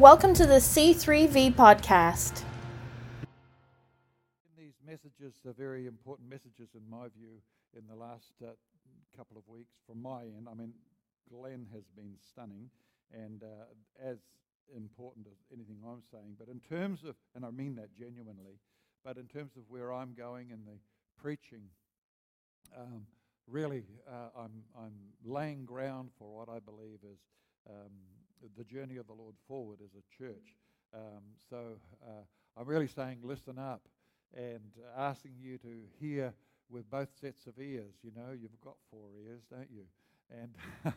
Welcome to the C3V podcast. These messages are very important messages, in my view, in the last uh, couple of weeks from my end. I mean, Glenn has been stunning and uh, as important as anything I'm saying. But in terms of, and I mean that genuinely, but in terms of where I'm going and the preaching, um, really, uh, I'm, I'm laying ground for what I believe is um, the journey of the Lord forward as a church. Um, so uh, I'm really saying, listen up and asking you to hear with both sets of ears. You know, you've got four ears, don't you? And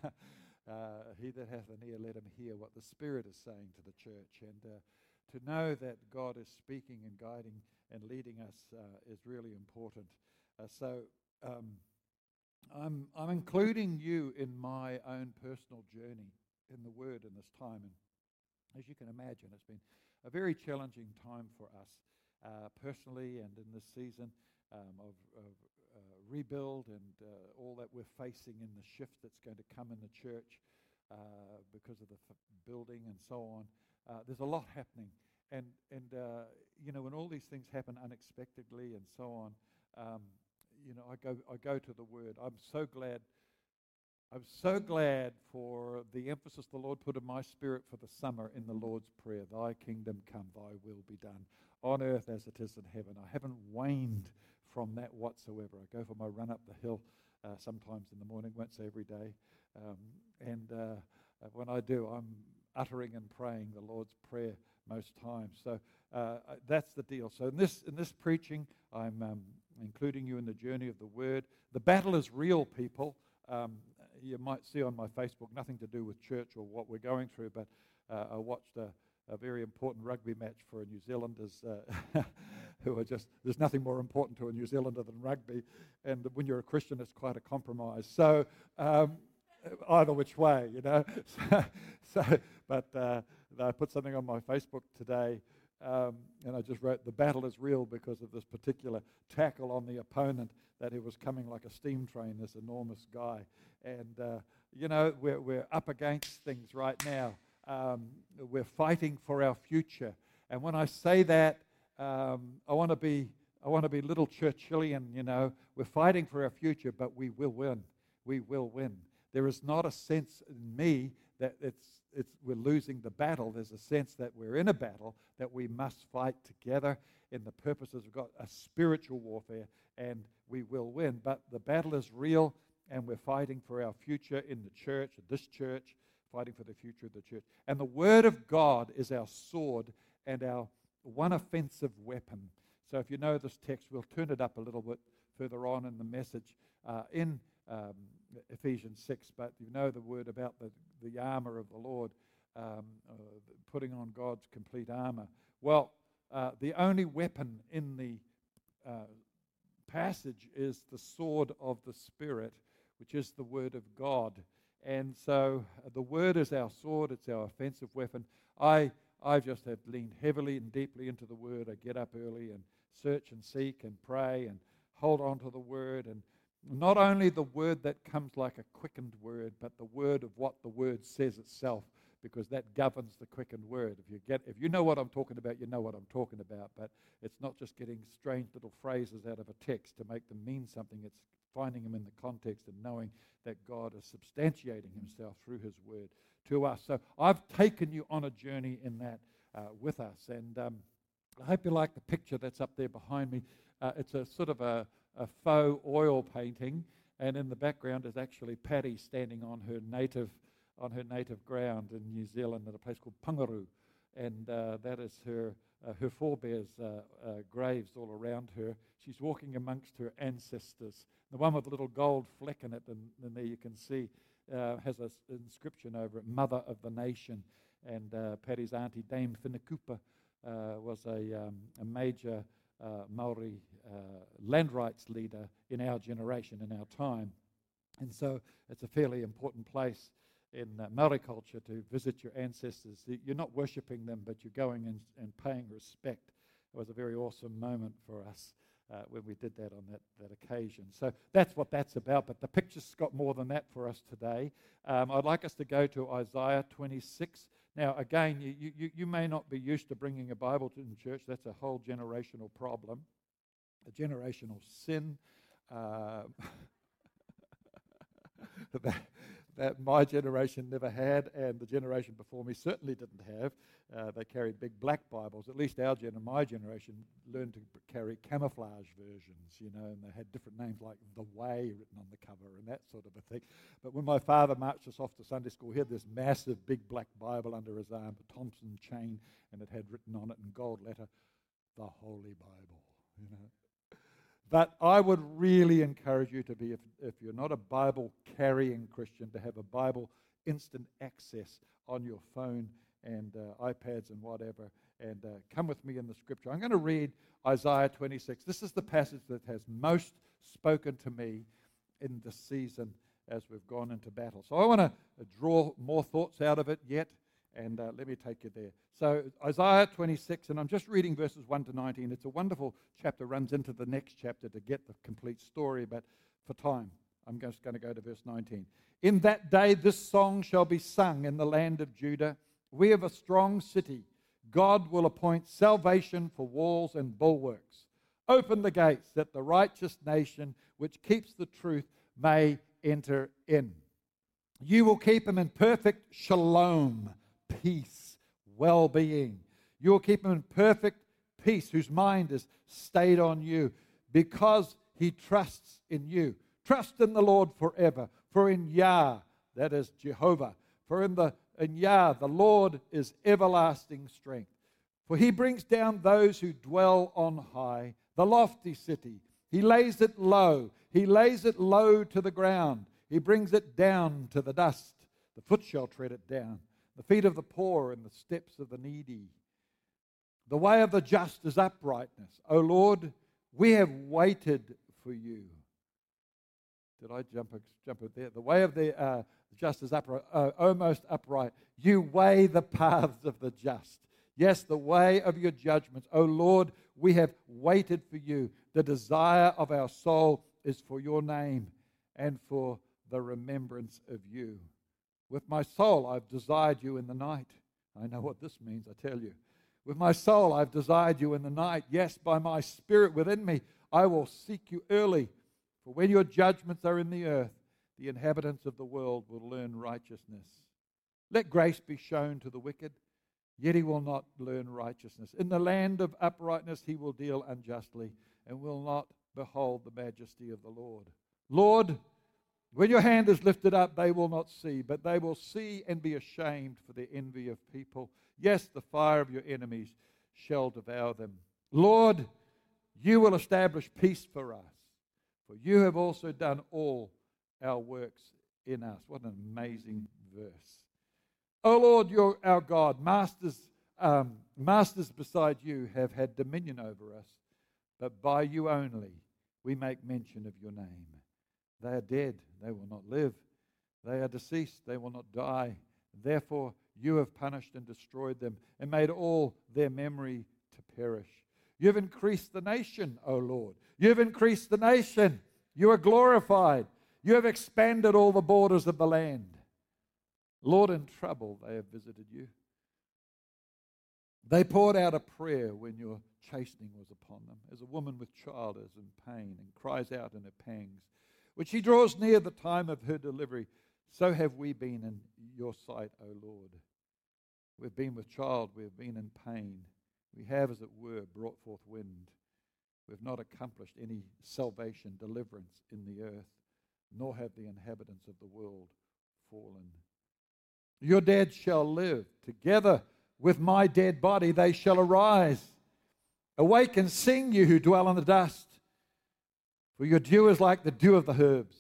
uh, he that hath an ear, let him hear what the Spirit is saying to the church. And uh, to know that God is speaking and guiding and leading us uh, is really important. Uh, so um, I'm, I'm including you in my own personal journey in the Word in this time. And as you can imagine, it's been a very challenging time for us uh, personally and in this season um, of, of uh, rebuild and uh, all that we're facing in the shift that's going to come in the church uh, because of the f- building and so on. Uh, there's a lot happening. And, and uh, you know, when all these things happen unexpectedly and so on, um, you know, I go, I go to the Word. I'm so glad I'm so glad for the emphasis the Lord put in my spirit for the summer in the Lord's Prayer Thy kingdom come, thy will be done, on earth as it is in heaven. I haven't waned from that whatsoever. I go for my run up the hill uh, sometimes in the morning, won't say every day. Um, and uh, uh when I do, I'm uttering and praying the Lord's Prayer most times. So uh, that's the deal. So in this, in this preaching, I'm um, including you in the journey of the Word. The battle is real, people. Um, you might see on my Facebook, nothing to do with church or what we're going through, but uh, I watched a, a, very important rugby match for New Zealanders uh, who are just, there's nothing more important to a New Zealander than rugby. And when you're a Christian, it's quite a compromise. So, um, either which way, you know. so, so but uh, I put something on my Facebook today. Um, and I just wrote, the battle is real because of this particular tackle on the opponent that he was coming like a steam train, this enormous guy. And, uh, you know, we're, we're up against things right now. Um, we're fighting for our future. And when I say that, um, I want to be I want to be little Churchillian, you know. We're fighting for our future, but we will win. We will win. There is not a sense in me that it's, it's, we're losing the battle. There's a sense that we're in a battle, that we must fight together in the purposes of God, a spiritual warfare, and we will win. But the battle is real and we're fighting for our future in the church, this church, fighting for the future of the church. And the Word of God is our sword and our one offensive weapon. So if you know this text, we'll turn it up a little bit further on in the message uh, in um, Ephesians 6, but you know the word about the, the armor of the Lord, um, uh, putting on God's complete armor. Well, uh, the only weapon in the uh, passage is the sword of the Spirit, which is the Word of God. And so uh, the Word is our sword, it's our offensive weapon. I, I just have leaned heavily and deeply into the Word. I get up early and search and seek and pray and hold on to the Word. And not only the Word that comes like a quickened Word, but the Word of what the Word says itself because that governs the quickened word. If you get, if you know what I'm talking about, you know what I'm talking about. But it's not just getting strange little phrases out of a text to make them mean something. It's finding them in the context and knowing that God is substantiating Himself through His word to us. So I've taken you on a journey in that uh, with us, and um, I hope you like the picture that's up there behind me. Uh, it's a sort of a, a faux oil painting, and in the background is actually Patty standing on her native on her native ground in New Zealand at a place called Pangaru. And uh, that is her, uh, her forebears' uh, uh, graves all around her. She's walking amongst her ancestors. The one with the little gold fleck in it, and, and there you can see, uh, has an inscription over it Mother of the Nation. And Patty's auntie, Dame Whina Cooper, was a, um, a major Maori land rights leader in our generation, in our time. And so it's a fairly important place in uh, Maori culture to visit your ancestors. You're not worshipping them, but you're going and, and paying respect. It was a very awesome moment for us uh, when we did that on that, that occasion. So that's what that's about, but the picture's got more than that for us today. Um, I'd like us to go to Isaiah 26 Now, again, you, you, you may not be used to bringing a Bible to in church. That's a whole generational problem, a generational sin. Uh, that, that my generation never had, and the generation before me certainly didn't have. Uh, they carried big black Bibles. At least our gen, my generation, learned to carry camouflage versions, you know, and they had different names like The Way written on the cover and that sort of a thing. But when my father marched us off to Sunday school, he had this massive big black Bible under his arm, a Thompson chain, and it had written on it in gold letter, The Holy Bible, you know. But I would really encourage you to be, if, if you're not a Bible carrying Christian, to have a Bible instant access on your phone and uh, iPads and whatever. And uh, come with me in the scripture. I'm going to read Isaiah 26. This is the passage that has most spoken to me in this season as we've gone into battle. So I want to draw more thoughts out of it yet, and uh, let me take you there. So, Isaiah 26, and I'm just reading verses 1 to 19. It's a wonderful chapter, runs into the next chapter to get the complete story, but for time, I'm just going to go to verse 19. In that day, this song shall be sung in the land of Judah. We have a strong city. God will appoint salvation for walls and bulwarks. Open the gates that the righteous nation, which keeps the truth, may enter in. You will keep him in perfect shalom, peace well being. You will keep him in perfect peace, whose mind is stayed on you, because he trusts in you. Trust in the Lord forever, for in Yah, that is Jehovah, for in the in Yah, the Lord is everlasting strength. For he brings down those who dwell on high, the lofty city. He lays it low. He lays it low to the ground. He brings it down to the dust. The foot shall tread it down the feet of the poor and the steps of the needy. The way of the just is uprightness. O Lord, we have waited for you. Did I jump, jump there? The way of the uh, just is upright, uh, almost upright. You weigh the paths of the just. Yes, the way of your judgments. O Lord, we have waited for you. The desire of our soul is for your name and for the remembrance of you. With my soul, I've desired you in the night. I know what this means, I tell you. With my soul, I've desired you in the night. Yes, by my spirit within me, I will seek you early. For when your judgments are in the earth, the inhabitants of the world will learn righteousness. Let grace be shown to the wicked, yet he will not learn righteousness. In the land of uprightness, he will deal unjustly and will not behold the majesty of the Lord. Lord, when your hand is lifted up, they will not see, but they will see and be ashamed for the envy of people. Yes, the fire of your enemies shall devour them. Lord, you will establish peace for us, for you have also done all our works in us. What an amazing verse. O Lord, you're our God. Masters, um, masters beside you have had dominion over us, but by you only we make mention of your name. They are dead, they will not live. They are deceased, they will not die. Therefore, you have punished and destroyed them and made all their memory to perish. You have increased the nation, O Lord. You have increased the nation. You are glorified. You have expanded all the borders of the land. Lord, in trouble, they have visited you. They poured out a prayer when your chastening was upon them, as a woman with child is in pain and cries out in her pangs. When she draws near the time of her delivery, so have we been in your sight, O Lord. We've been with child, we've been in pain. We have, as it were, brought forth wind. We've not accomplished any salvation, deliverance in the earth, nor have the inhabitants of the world fallen. Your dead shall live. Together with my dead body they shall arise. Awake and sing, you who dwell in the dust. For your dew is like the dew of the herbs.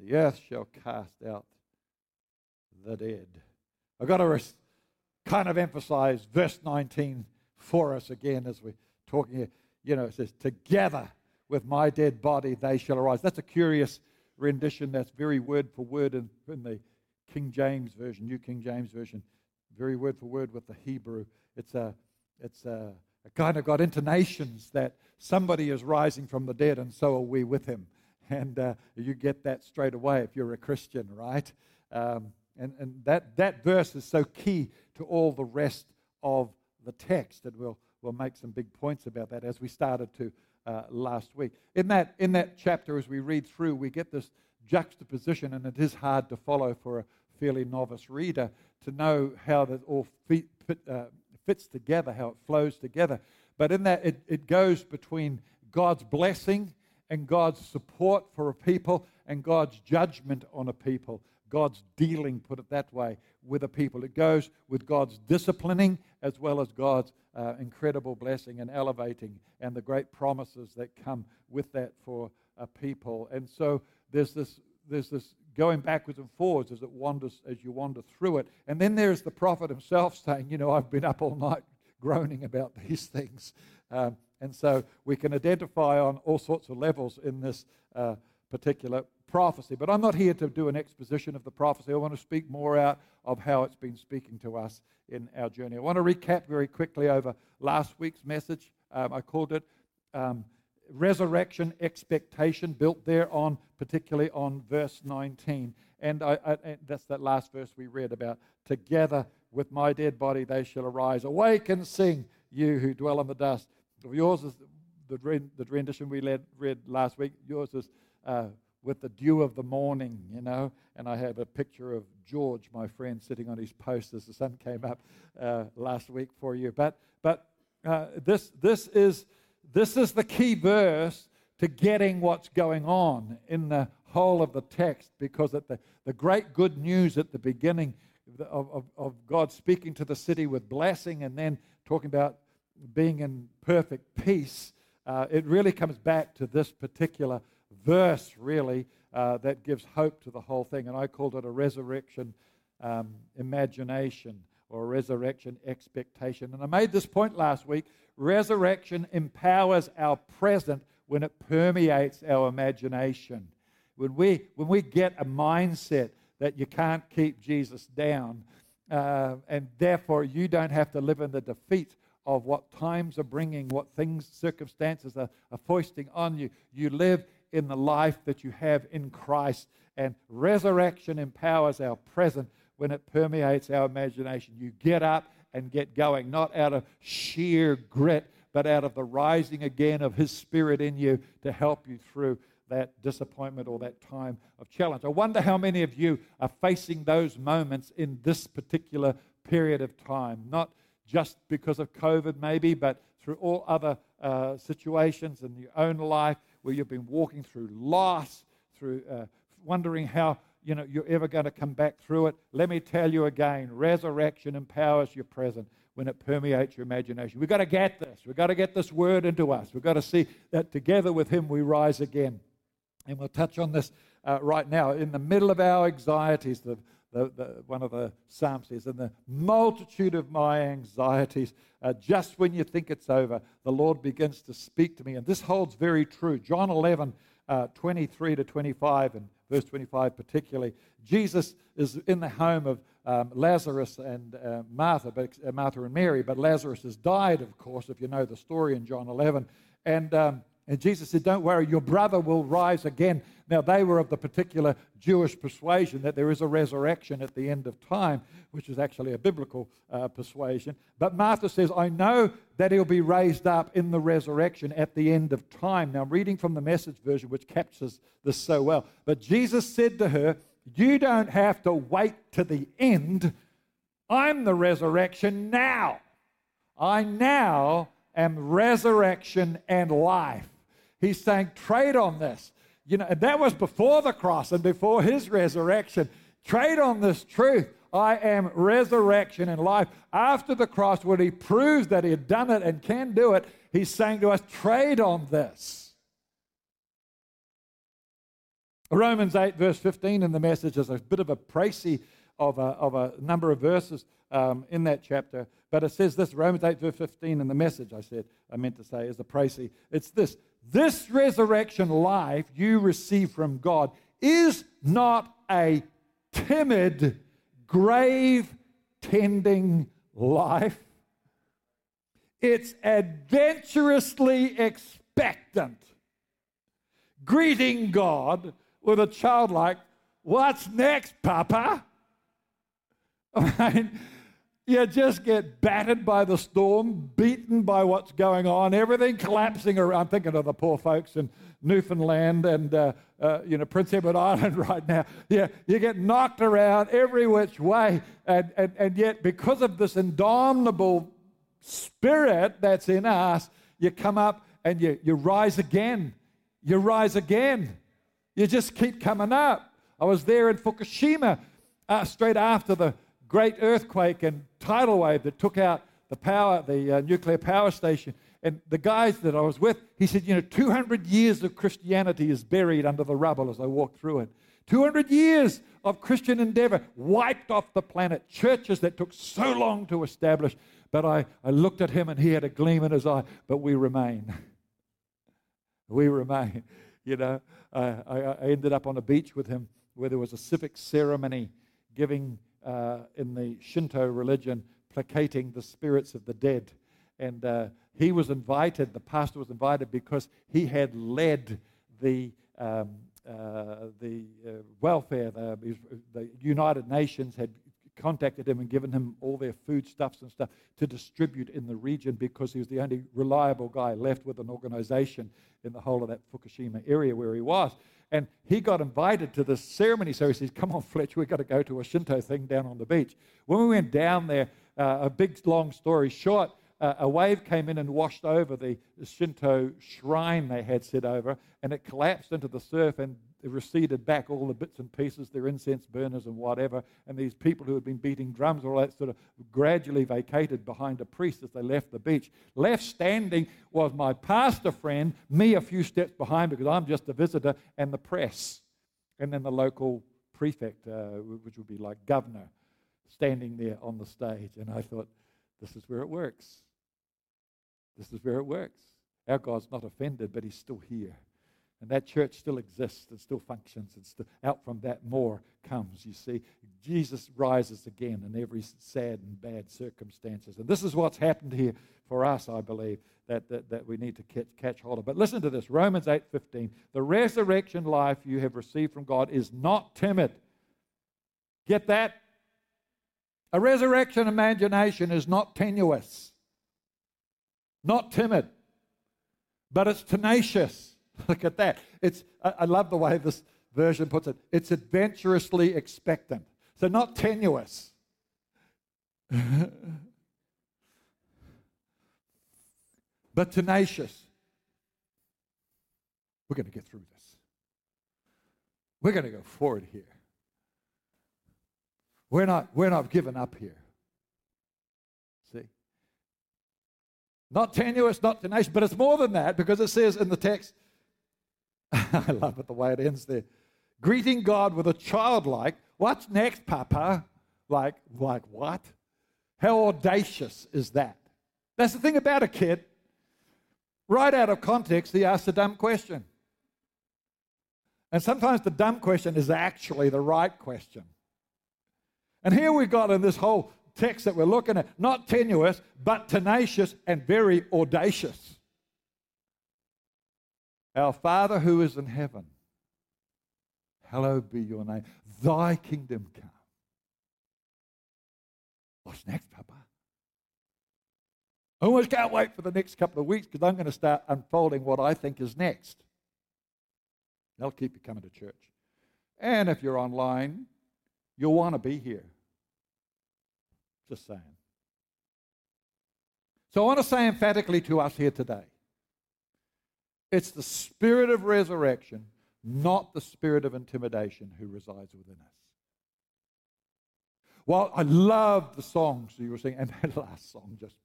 The earth shall cast out the dead. I've got to kind of emphasize verse 19 for us again as we're talking here. You know, it says, Together with my dead body they shall arise. That's a curious rendition. That's very word for word in, in the King James Version, New King James Version. Very word for word with the Hebrew. It's a, it's a, kind of got intonations that somebody is rising from the dead, and so are we with him. And uh, you get that straight away if you're a Christian, right? Um, and, and that, that verse is so key to all the rest of the text. And we'll, we'll make some big points about that as we started to uh, last week. In that, in that chapter, as we read through, we get this juxtaposition, and it is hard to follow for a fairly novice reader to know how that all fit, uh, fits together, how it flows together. But in that, it, it goes between God's blessing and God's support for a people and God's judgment on a people. God's dealing, put it that way, with a people. It goes with God's disciplining as well as God's uh, incredible blessing and elevating and the great promises that come with that for a people. And so there's this, there's this going backwards and forwards as it wanders, as you wander through it. And then there's the prophet himself saying, you know, I've been up all night groaning about these things. Um, and so we can identify on all sorts of levels in this uh, particular prophecy. But I'm not here to do an exposition of the prophecy. I want to speak more out of how it's been speaking to us in our journey. I want to recap very quickly over last week's message. Um, I called it um, Resurrection Expectation, built there on, particularly on verse 19. And, I, I, and that's that last verse we read about. Together with my dead body they shall arise. Awake and sing, you who dwell in the dust. Yours is the, the rendition we led, read last week. Yours is uh, with the dew of the morning, you know. And I have a picture of George, my friend, sitting on his post as the sun came up uh, last week for you. But, but uh, this, this, is, this is the key verse to getting what's going on in the whole of the text because at the, the great good news at the beginning of, of, of God speaking to the city with blessing and then talking about being in perfect peace, uh, it really comes back to this particular verse, really, uh, that gives hope to the whole thing. And I called it a resurrection um, imagination or resurrection expectation. And I made this point last week resurrection empowers our present when it permeates our imagination. When we, when we get a mindset that you can't keep Jesus down, uh, and therefore you don't have to live in the defeat of what times are bringing, what things, circumstances are, are foisting on you. You live in the life that you have in Christ, and resurrection empowers our present when it permeates our imagination. You get up and get going, not out of sheer grit, but out of the rising again of His Spirit in you to help you through that disappointment or that time of challenge. I wonder how many of you are facing those moments in this particular period of time, not just because of COVID, maybe, but through all other uh, situations in your own life where you've been walking through loss, through uh, wondering how you know you're ever going to come back through it. Let me tell you again: resurrection empowers your present when it permeates your imagination. We've got to get this. We've got to get this word into us. We've got to see that together with Him we rise again. And we'll touch on this uh, right now. In the middle of our anxieties, the, the, the, one of the Psalms says, In the multitude of my anxieties, uh, just when you think it's over, the Lord begins to speak to me. And this holds very true. John 11, uh, 23 to 25, and verse 25 particularly. Jesus is in the home of um, Lazarus and uh, Martha, but, uh, Martha and Mary, but Lazarus has died, of course, if you know the story in John 11. And um, and Jesus said, Don't worry, your brother will rise again. Now, they were of the particular Jewish persuasion that there is a resurrection at the end of time, which is actually a biblical uh, persuasion. But Martha says, I know that he'll be raised up in the resurrection at the end of time. Now, I'm reading from the message version, which captures this so well. But Jesus said to her, You don't have to wait to the end. I'm the resurrection now. I now am resurrection and life. He's saying, trade on this. You know, and that was before the cross and before his resurrection. Trade on this truth. I am resurrection and life. After the cross, when he proves that he had done it and can do it, he's saying to us, trade on this. Romans 8, verse 15 in the message is a bit of a précis of a, of a number of verses um, in that chapter. But it says this Romans 8, verse 15 in the message, I said, I meant to say, is a précis. It's this this resurrection life you receive from God is not a timid, grave tending life. It's adventurously expectant, greeting God with a childlike, What's next, Papa? I mean, you just get battered by the storm, beaten by what's going on, everything collapsing around. I'm thinking of the poor folks in Newfoundland and uh, uh, you know Prince Edward Island right now. Yeah, you get knocked around every which way, and, and, and yet because of this indomitable spirit that's in us, you come up and you, you rise again. You rise again. You just keep coming up. I was there in Fukushima uh, straight after the great earthquake and tidal wave that took out the power, the uh, nuclear power station. And the guys that I was with, he said, you know, 200 years of Christianity is buried under the rubble as I walked through it. 200 years of Christian endeavor wiped off the planet. Churches that took so long to establish. But I, I looked at him and he had a gleam in his eye. But we remain. we remain. You know, I, I ended up on a beach with him where there was a civic ceremony giving uh, in the Shinto religion, placating the spirits of the dead. And uh, he was invited, the pastor was invited because he had led the, um, uh, the uh, welfare, the, the United Nations had contacted him and given him all their foodstuffs and stuff to distribute in the region because he was the only reliable guy left with an organization in the whole of that Fukushima area where he was. And he got invited to this ceremony. So he says, Come on, Fletch, we've got to go to a Shinto thing down on the beach. When we went down there, uh, a big, long story short, uh, a wave came in and washed over the Shinto shrine they had set over, and it collapsed into the surf and receded back all the bits and pieces, their incense burners and whatever. And these people who had been beating drums, all that sort of gradually vacated behind a priest as they left the beach. Left standing was my pastor friend, me a few steps behind because I'm just a visitor, and the press. And then the local prefect, uh, which would be like governor, standing there on the stage. And I thought, this is where it works. This is where it works. Our God's not offended, but He's still here. And that church still exists and still functions, and still, out from that more comes, you see. Jesus rises again in every sad and bad circumstances. And this is what's happened here for us, I believe, that, that, that we need to catch, catch hold of. But listen to this Romans 8 15. The resurrection life you have received from God is not timid. Get that? A resurrection imagination is not tenuous not timid, but it's tenacious. Look at that. It's, I, love the way this version puts it. It's adventurously expectant. So, not tenuous. but tenacious. We're going to get through this. We're going to go forward here. We're not, we're not giving up here. See? Not tenuous, not tenacious, but it's more than that because it says in the text, I love it the way it ends there. Greeting God with a childlike, what's next, Papa? Like, like what? How audacious is that? That's the thing about a kid. Right out of context, he asks a dumb question. And sometimes the dumb question is actually the right question. And here we've got in this whole text that we're looking at, not tenuous, but tenacious and very audacious. Our Father who is in heaven, hallowed be your name. Thy kingdom come. What's next, Papa? I almost can't wait for the next couple of weeks because I'm going to start unfolding what I think is next. They'll keep you coming to church. And if you're online, you'll want to be here. Just saying. So I want to say emphatically to us here today it's the spirit of resurrection, not the spirit of intimidation, who resides within us. Well, I love the songs you were singing, and that last song just,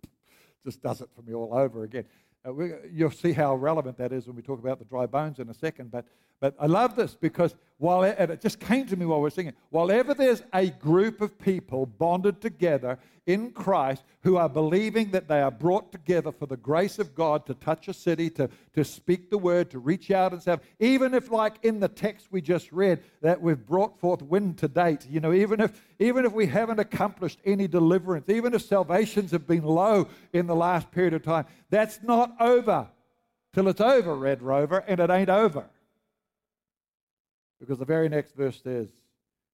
just does it for me all over again. Uh, we, you'll see how relevant that is when we talk about the dry bones in a second. But, but I love this because while it, it just came to me while we are singing, while ever there's a group of people bonded together in Christ who are believing that they are brought together for the grace of God to touch a city, to, to speak the word, to reach out and stuff, even if, like in the text we just read, that we've brought forth wind to date, you know, even if, even if we haven't accomplished any deliverance, even if salvations have been low in the last period of time, that's not over till it's over, Red Rover, and it ain't over. Because the very next verse says,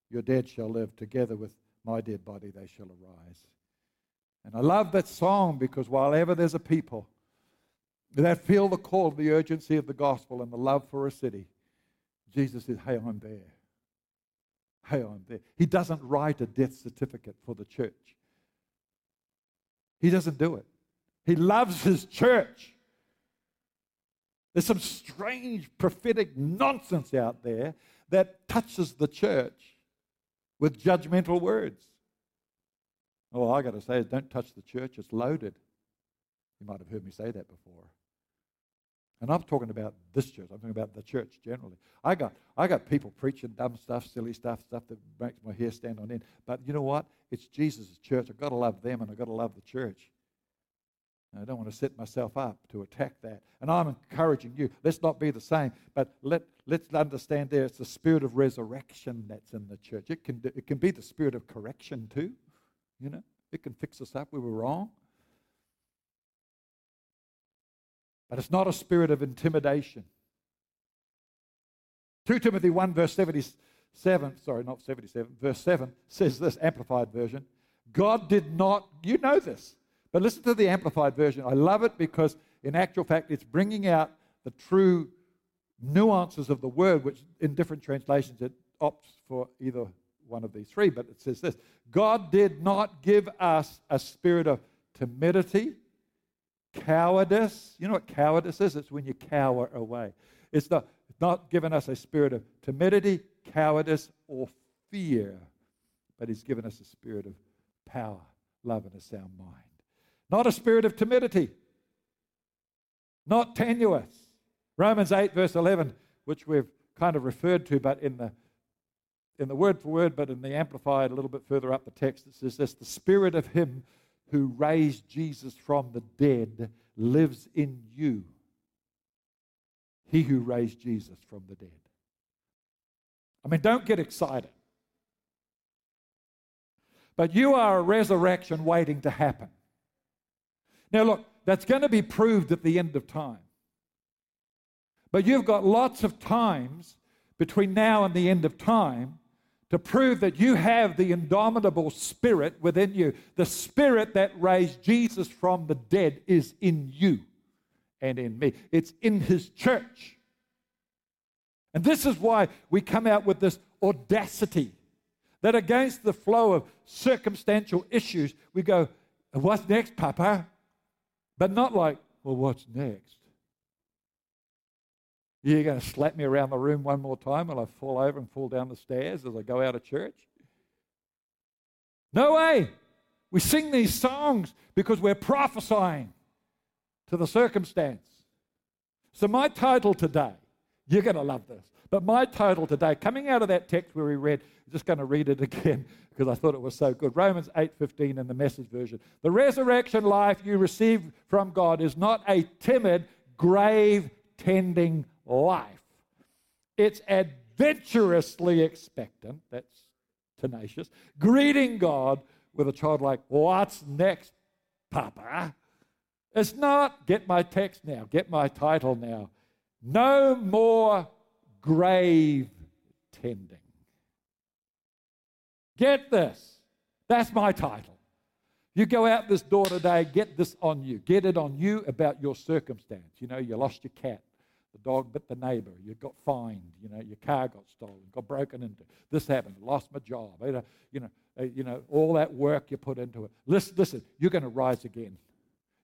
Your dead shall live together with my dead body they shall arise. And I love that song because while ever there's a people that feel the call, the urgency of the gospel, and the love for a city, Jesus says, Hey, I'm there. Hey, I'm there. He doesn't write a death certificate for the church. He doesn't do it. He loves his church. There's some strange prophetic nonsense out there that touches the church with judgmental words. Oh, I got to say, is don't touch the church, it's loaded. You might have heard me say that before. And I'm talking about this church. I'm talking about the church generally. I got, I got people preaching dumb stuff, silly stuff, stuff that makes my hair stand on end. But you know what? It's Jesus' church. I've got to love them and I've got to love the church. And I don't want to set myself up to attack that. And I'm encouraging you, let's not be the same, but let, let's understand there it's the spirit of resurrection that's in the church. It can, it can be the spirit of correction too. You know, it can fix us up. We were wrong. But it's not a spirit of intimidation. 2 Timothy 1, verse 77, sorry, not 77, verse 7 says this, amplified version. God did not, you know this, but listen to the amplified version. I love it because, in actual fact, it's bringing out the true nuances of the word, which in different translations it opts for either one of these three, but it says this God did not give us a spirit of timidity cowardice. You know what cowardice is? It's when you cower away. It's not, not given us a spirit of timidity, cowardice, or fear, but He's given us a spirit of power, love, and a sound mind. Not a spirit of timidity, not tenuous. Romans 8, verse 11, which we've kind of referred to, but in the in the word for word, but in the Amplified, a little bit further up the text, it says this the spirit of him who raised Jesus from the dead lives in you. He who raised Jesus from the dead. I mean, don't get excited. But you are a resurrection waiting to happen. Now, look, that's going to be proved at the end of time. But you've got lots of times between now and the end of time to prove that you have the indomitable spirit within you. The spirit that raised Jesus from the dead is in you and in me, it's in his church. And this is why we come out with this audacity that against the flow of circumstantial issues, we go, What's next, Papa? But not like, Well, what's next? You're going to slap me around the room one more time while I fall over and fall down the stairs as I go out of church? No way. We sing these songs because we're prophesying to the circumstance. So, my title today, you're going to love this, but my title today, coming out of that text where we read, I'm just going to read it again because I thought it was so good. Romans 8:15 in the message version. The resurrection life you receive from God is not a timid, grave tending life. It's adventurously expectant, that's tenacious, greeting God with a childlike, What's next, Papa? It's not, get my text now, get my title now. No more grave tending. Get this. That's my title. You go out this door today, get this on you. Get it on you about your circumstance. You know, you lost your cat. Dog bit the neighbor. You got fined. You know, your car got stolen, got broken into. This happened. Lost my job. You know, you know, uh, all that work you put into it. Listen, listen. You're going to rise again.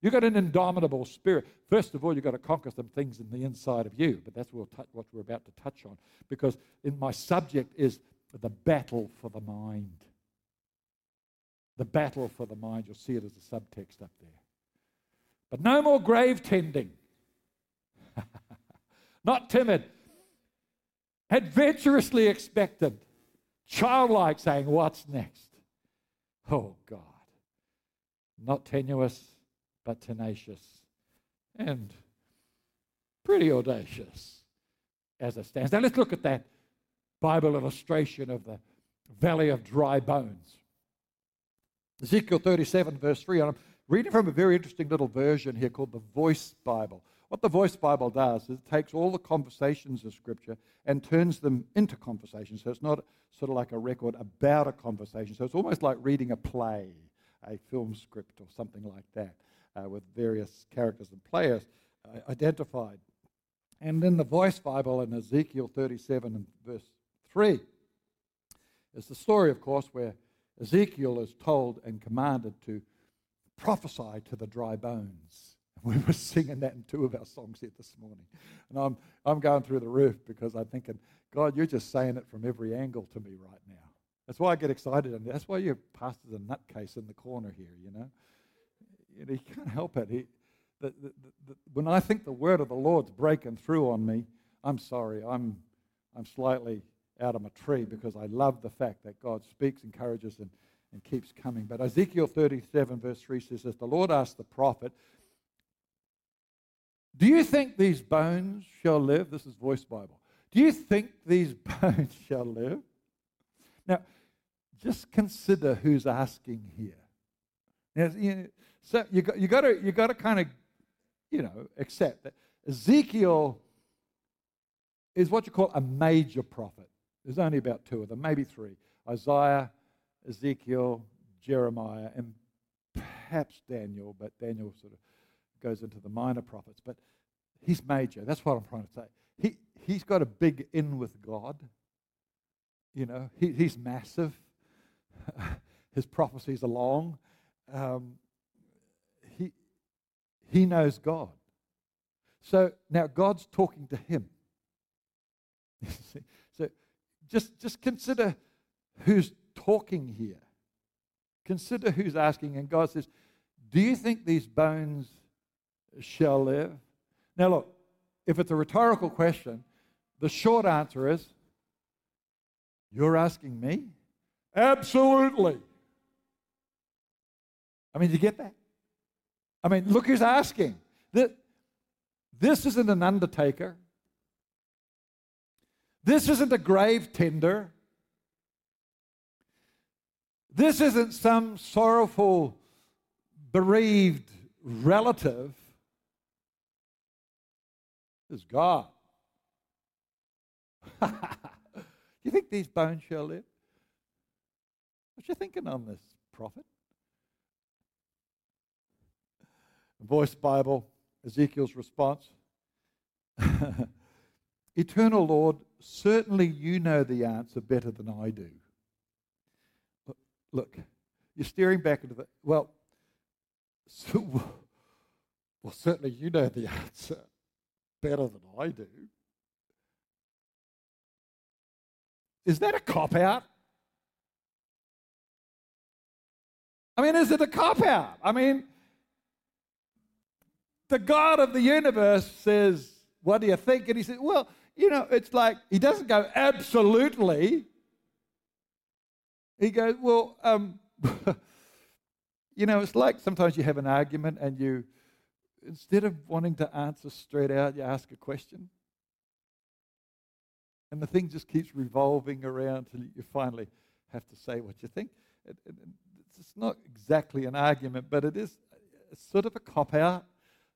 You've got an indomitable spirit. First of all, you've got to conquer some things in the inside of you, but that's what we're about to touch on. Because in my subject is the battle for the mind. The battle for the mind. You'll see it as a subtext up there. But no more grave tending not timid, adventurously expectant, childlike, saying, What's next? Oh, God. Not tenuous, but tenacious and pretty audacious as it stands. Now, let's look at that Bible illustration of the valley of dry bones. Ezekiel 37, verse 3. I'm reading from a very interesting little version here called the Voice Bible. What the Voice Bible does is it takes all the conversations of Scripture and turns them into conversations. So it's not sort of like a record about a conversation. So it's almost like reading a play, a film script, or something like that, uh, with various characters and players uh, identified. And in the Voice Bible in Ezekiel 37 and verse 3, is the story, of course, where Ezekiel is told and commanded to prophesy to the dry bones. We were singing that in two of our songs here this morning. And I'm, I'm going through the roof because I'm thinking, God, you're just saying it from every angle to me right now. That's why I get excited. And that's why your pastor's a nutcase in the corner here, you know. Know, he can't help it. He, the, the, the, when I think the word of the Lord's breaking through on me, I'm sorry. I'm, I'm slightly out of my tree because I love the fact that God speaks, encourages, and, and keeps coming. But Ezekiel 37, verse 3 says this The Lord asked the prophet, Do you think these bones shall live? This is Voice Bible. Do you think these bones shall live? Now, just consider who's asking here. Now, you know, so you got, you got to you got to kind of you know accept that Ezekiel is what you call a major prophet. There's only about two of them, maybe three Isaiah, Ezekiel, Jeremiah, and perhaps Daniel, but Daniel sort of goes into the minor prophets. But he's major. That's what I'm trying to say. He, he's got a big in with God. You know, he, he's massive. His prophecies are long. Um, he, he knows God. So now God's talking to him. so just, just consider who's talking here. Consider who's asking, and God says, Do you think these bones shall live? Now, look, if it's a rhetorical question, the short answer is, You're asking me? Absolutely. I mean, do you get that? I mean, look who's asking. This isn't an undertaker. This isn't a grave tender. This isn't some sorrowful, bereaved relative. Is God. Do you think these bones shall live? What you thinking on this, prophet? Voice Bible, Ezekiel's response. Eternal Lord, certainly you know the answer better than I do. Look, look you're staring back into the, well, so, well, certainly you know the answer better than I do. Is that a cop out? I mean, is it a cop out? I mean, the God of the universe says, What do you think? And he says, Well, you know, it's like he doesn't go absolutely. He goes, well, um, you know, it's like sometimes you have an argument and you, instead of wanting to answer straight out, you ask a question. And the thing just keeps revolving around till you finally have to say what you think. It, it, it's not exactly an argument, but it is sort of a cop out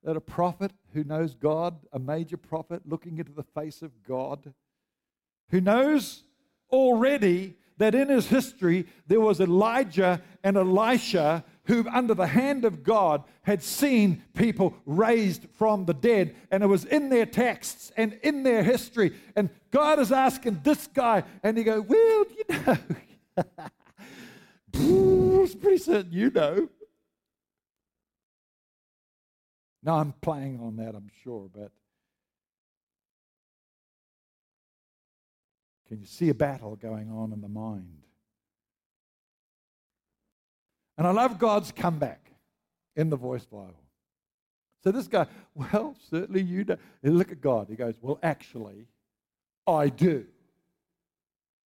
that a prophet who knows God, a major prophet looking into the face of God, who knows already that in his history there was Elijah and Elisha who, under the hand of God, had seen people raised from the dead. And it was in their texts and in their history. And God is asking this guy, and he goes, Well, you know, it's pretty certain you know. Now, I'm playing on that, I'm sure, but can you see a battle going on in the mind? And I love God's comeback in the Voice Bible. So this guy, well, certainly you do. And look at God. He goes, well, actually, I do.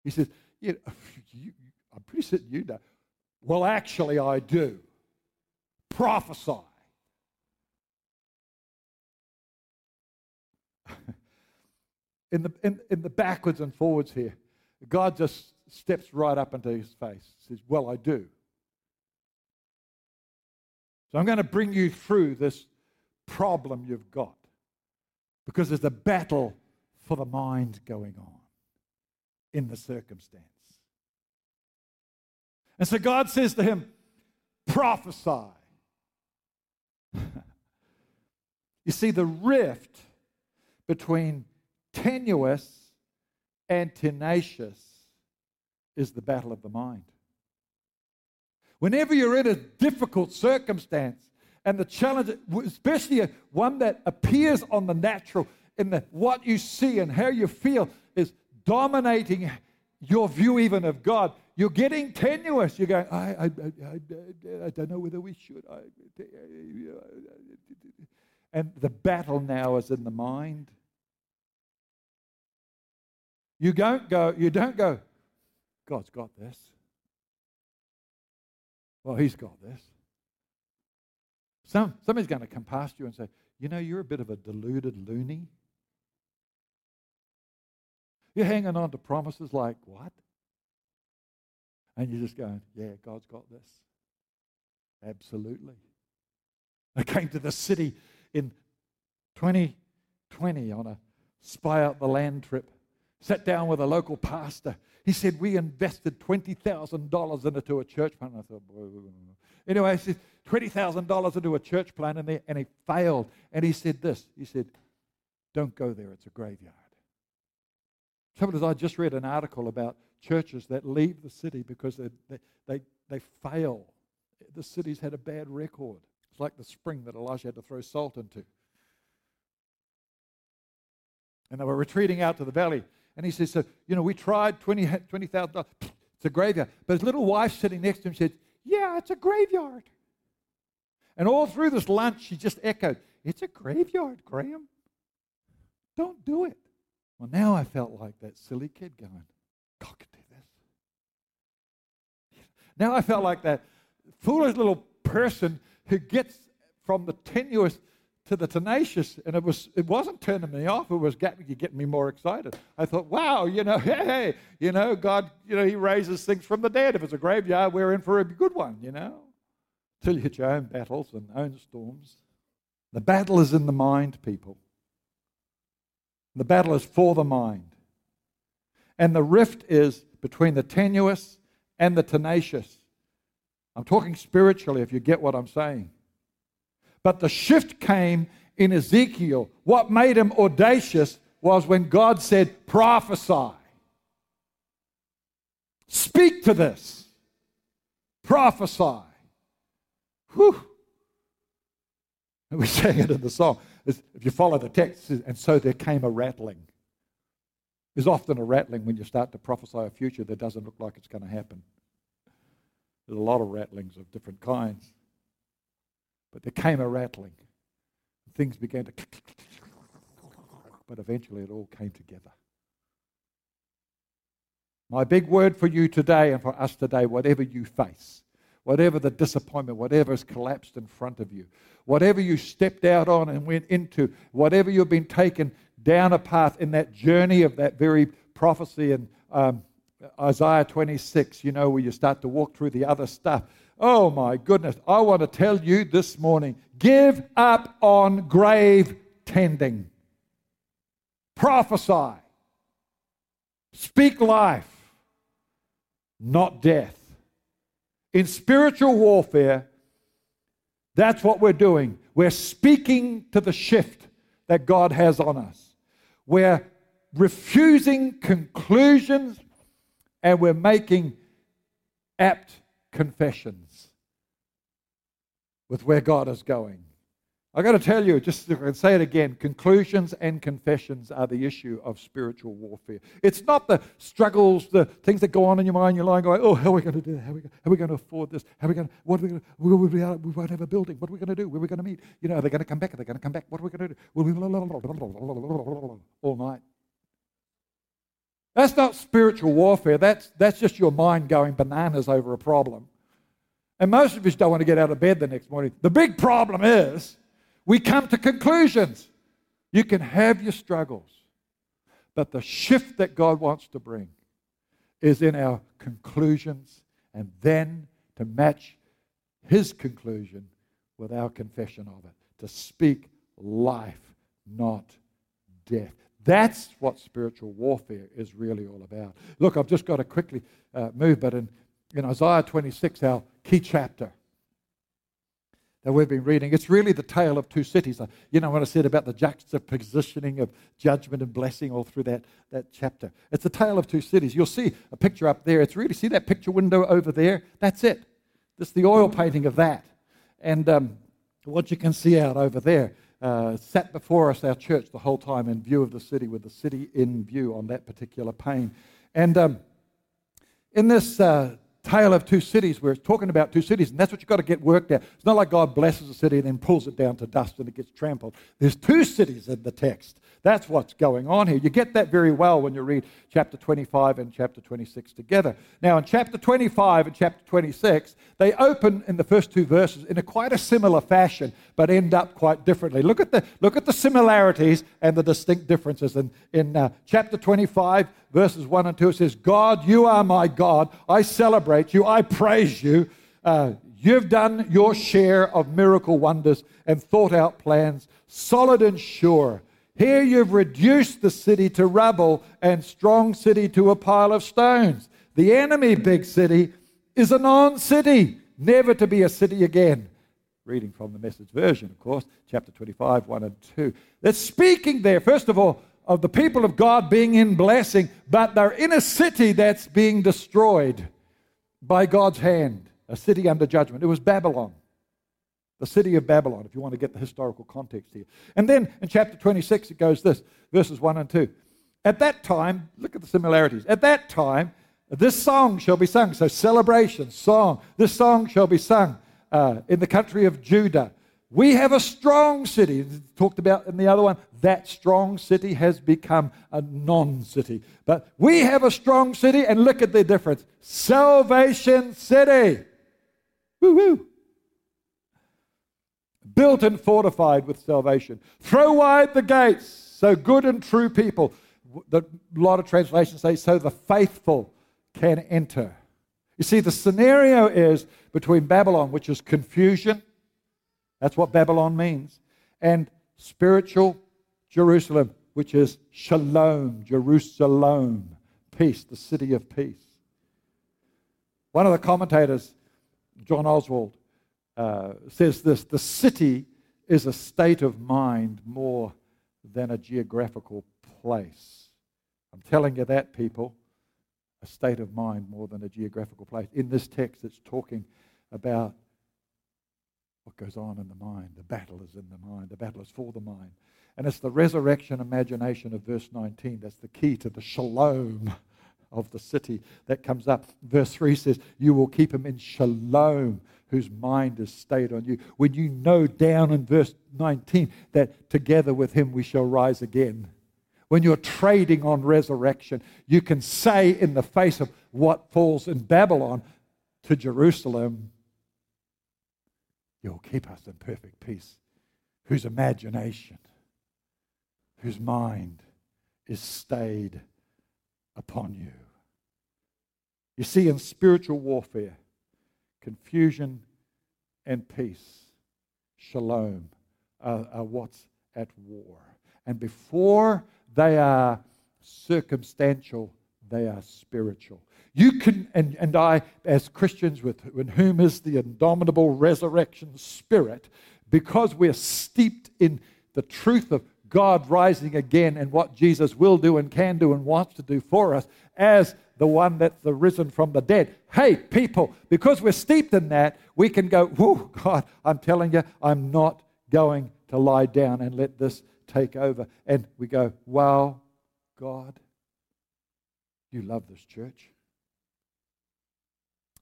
He says, yeah, you, I'm pretty certain you do. Well, actually, I do. Prophesy. in the, in, in the backwards and forwards here, God just steps right up into his face. Says, Well, I do. So I'm going to bring you through this problem you've got. Because there's a battle for the mind going on in the circumstance. And so God says to him, prophesy. you see, the rift between tenuous and tenacious is the battle of the mind. Whenever you're in a difficult circumstance and the challenge, especially one that appears on the natural, in the, what you see and how you feel, is dominating your view even of God, you're getting tenuous. You're going, I, I, I, I don't know whether we should. and the battle now is in the mind. You don't go, you don't go, God's got this. Well, he's got this. Some, somebody's going to come past you and say, You know, you're a bit of a deluded loony. You're hanging on to promises like, What? And you're just going, Yeah, God's got this. Absolutely. I came to the city in 2020 on a spy out the land trip. Sat down with a local pastor. He said, We invested $20,000 into a church plan. I thought, anyway, he said, $20,000 into a church plan, and, they, and he failed. And he said this He said, Don't go there, it's a graveyard. Trouble is, I just read an article about churches that leave the city because they, they, they, they fail. The city's had a bad record. It's like the spring that Elijah had to throw salt into. And they were retreating out to the valley. And he says, So, you know, we tried $20,000. $20, it's a graveyard. But his little wife sitting next to him said, Yeah, it's a graveyard. And all through this lunch, she just echoed, It's a graveyard, Graham. Don't do it. Well, now I felt like that silly kid going, God could do this. Now I felt like that foolish little person who gets from the tenuous to the tenacious, and it was it wasn't turning me off. It was getting, getting me more excited. I thought, wow, you know, hey, you know, God, you know, He raises things from the dead. If it's a graveyard, we're in for a good one, you know. Till you hit your own battles and own storms. The battle is in the mind, people. The battle is for the mind. And the rift is between the tenuous and the tenacious. I'm talking spiritually, if you get what I'm saying. But the shift came in Ezekiel. What made him audacious was when God said, prophesy. Speak to this. Prophesy. Whew. And we sang it in the song. If you follow the text, and so there came a rattling. There's often a rattling when you start to prophesy a future that doesn't look like it's going to happen. There's a lot of rattlings of different kinds. But there came a rattling. Things began to but eventually it all came together. My big word for you today and for us today, whatever you face, whatever the disappointment, whatever has collapsed in front of you, whatever you stepped out on and went into, whatever you've been taken down a path in that journey of that very prophecy in um, Isaiah 26, you know, where you start to walk through the other stuff. Oh my goodness. I want to tell you this morning give up on grave tending. Prophesy. Speak life, not death. In spiritual warfare, that's what we're doing. We're speaking to the shift that God has on us. We're refusing conclusions and we're making apt confessions with where God is going. I've got to tell you, just to say it again conclusions and confessions are the issue of spiritual warfare. It's not the struggles, the things that go on in your mind. You're lying going, oh, how are we going to do that? How are we, going to afford this? How are we going to, what are we going to, we, we, we won't have a building. What are we going to do? Where are we going to meet? You know, are they going to come back? Are they going to come back? What are we going to do? Will we, All night. That's not spiritual warfare. That's, that's just your mind going bananas over a problem. And most of us don't want to get out of bed the next morning. The big problem is we come to conclusions. You can have your struggles, but the shift that God wants to bring is in our conclusions and then to match His conclusion with our confession of it, to speak life, not death. That's what spiritual warfare is really all about. Look, I've just got to quickly uh, move, but in, in Isaiah 26, our key chapter, that we've been reading. It's really the tale of two cities. You know what I said about the juxtapositioning of judgment and blessing all through that, that chapter. It's the tale of two cities. You'll see a picture up there. It's really, see that picture window over there? That's it. This is the oil painting of that. And um, what you can see out over there uh, sat before us, our church, the whole time in view of the city, with the city in view on that particular pane. And um, in this uh, tale of two cities where it's talking about two cities, and that's what you've got to get worked out. It's not like God blesses a city and then pulls it down to dust and it gets trampled. There's two cities in the text. That's what's going on here. You get that very well when you read chapter 25 and chapter 26 together. Now, in chapter 25 and chapter 26, they open in the first two verses in a quite a similar fashion, but end up quite differently. Look at the, look at the similarities and the distinct differences. In, in uh, chapter 25, verses 1 and 2, it says, God, you are my God. I celebrate you. I praise you. Uh, you've done your share of miracle wonders and thought out plans, solid and sure. Here you've reduced the city to rubble and strong city to a pile of stones. The enemy, big city, is a non city, never to be a city again. Reading from the message version, of course, chapter 25, 1 and 2. They're speaking there, first of all, of the people of God being in blessing, but they're in a city that's being destroyed by God's hand, a city under judgment. It was Babylon the city of Babylon, if you want to get the historical context here. And then in chapter 26, it goes this verses 1 and 2. At that time, look at the similarities. At that time, this song shall be sung. So, celebration, song. This song shall be sung uh, in the country of Judah. We have a strong city. Talked about in the other one, that strong city has become a non city. But we have a strong city, and look at the difference Salvation City. Woo woo built and fortified with salvation. Throw wide the gates so good and true people, the, a lot of translations say, so the faithful can enter. You see, the scenario is between Babylon, which is confusion, that's what Babylon means, and spiritual Jerusalem, which is shalom, Jerusalem, peace, the city of peace. One of the commentators, John Oswalt, uh, says this the city is a state of mind more than a geographical place. I'm telling you that, people. A state of mind more than a geographical place. In this text, it's talking about what goes on in the mind. The battle is in the mind, the battle is for the mind. And it's the resurrection imagination of verse 19 that's the key to the shalom of the city that comes up. Verse 3 says, You will keep him in shalom whose mind is stayed on you. When you know down in verse 19 that together with him we shall rise again. When you're trading on resurrection, you can say in the face of what falls in Babylon to Jerusalem, You'll keep us in perfect peace, whose imagination, whose mind is stayed upon you. You see, in spiritual warfare, confusion and peace, shalom, are, are what's at war. And before they are circumstantial, they are spiritual. You can, and, and I, as Christians, with in whom is the indomitable resurrection spirit, because we're steeped in the truth of God rising again and what Jesus will do and can do and wants to do for us as the one that's the risen from the dead. Hey, people, because we're steeped in that, we can go, Whoa, God, I'm telling you, I'm not going to lie down and let this take over. And we go, Wow, God, you love this church.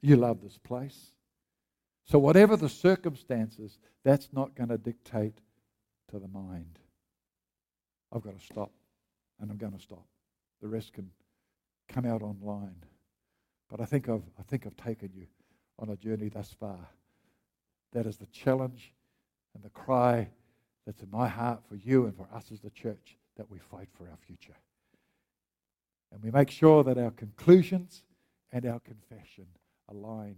You love this place. So, whatever the circumstances, that's not going to dictate to the mind. I've got to stop, and I'm going to stop. The rest can come out online. But I think I've, I think I've taken you on a journey thus far. That is the challenge and the cry that's in my heart for you and for us as the church that we fight for our future. And we make sure that our conclusions and our confession align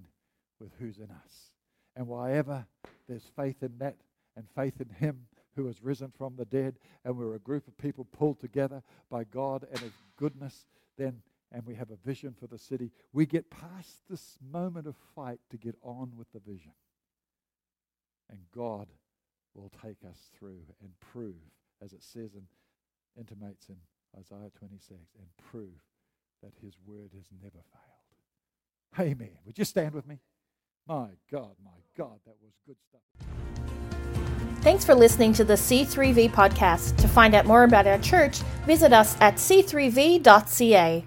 with who's in us. And wherever there's faith in that and faith in Him who has risen from the dead, and we're a group of people pulled together by God and His goodness, then and we have a vision for the city, we get past this moment of fight to get on with the vision. And God will take us through and prove, as it says and intimates in Isaiah 26, and prove that his word has never failed. Amen. Would you stand with me? My God, my God, that was good stuff. Thanks for listening to the C3V podcast. To find out more about our church, visit us at c3v.ca.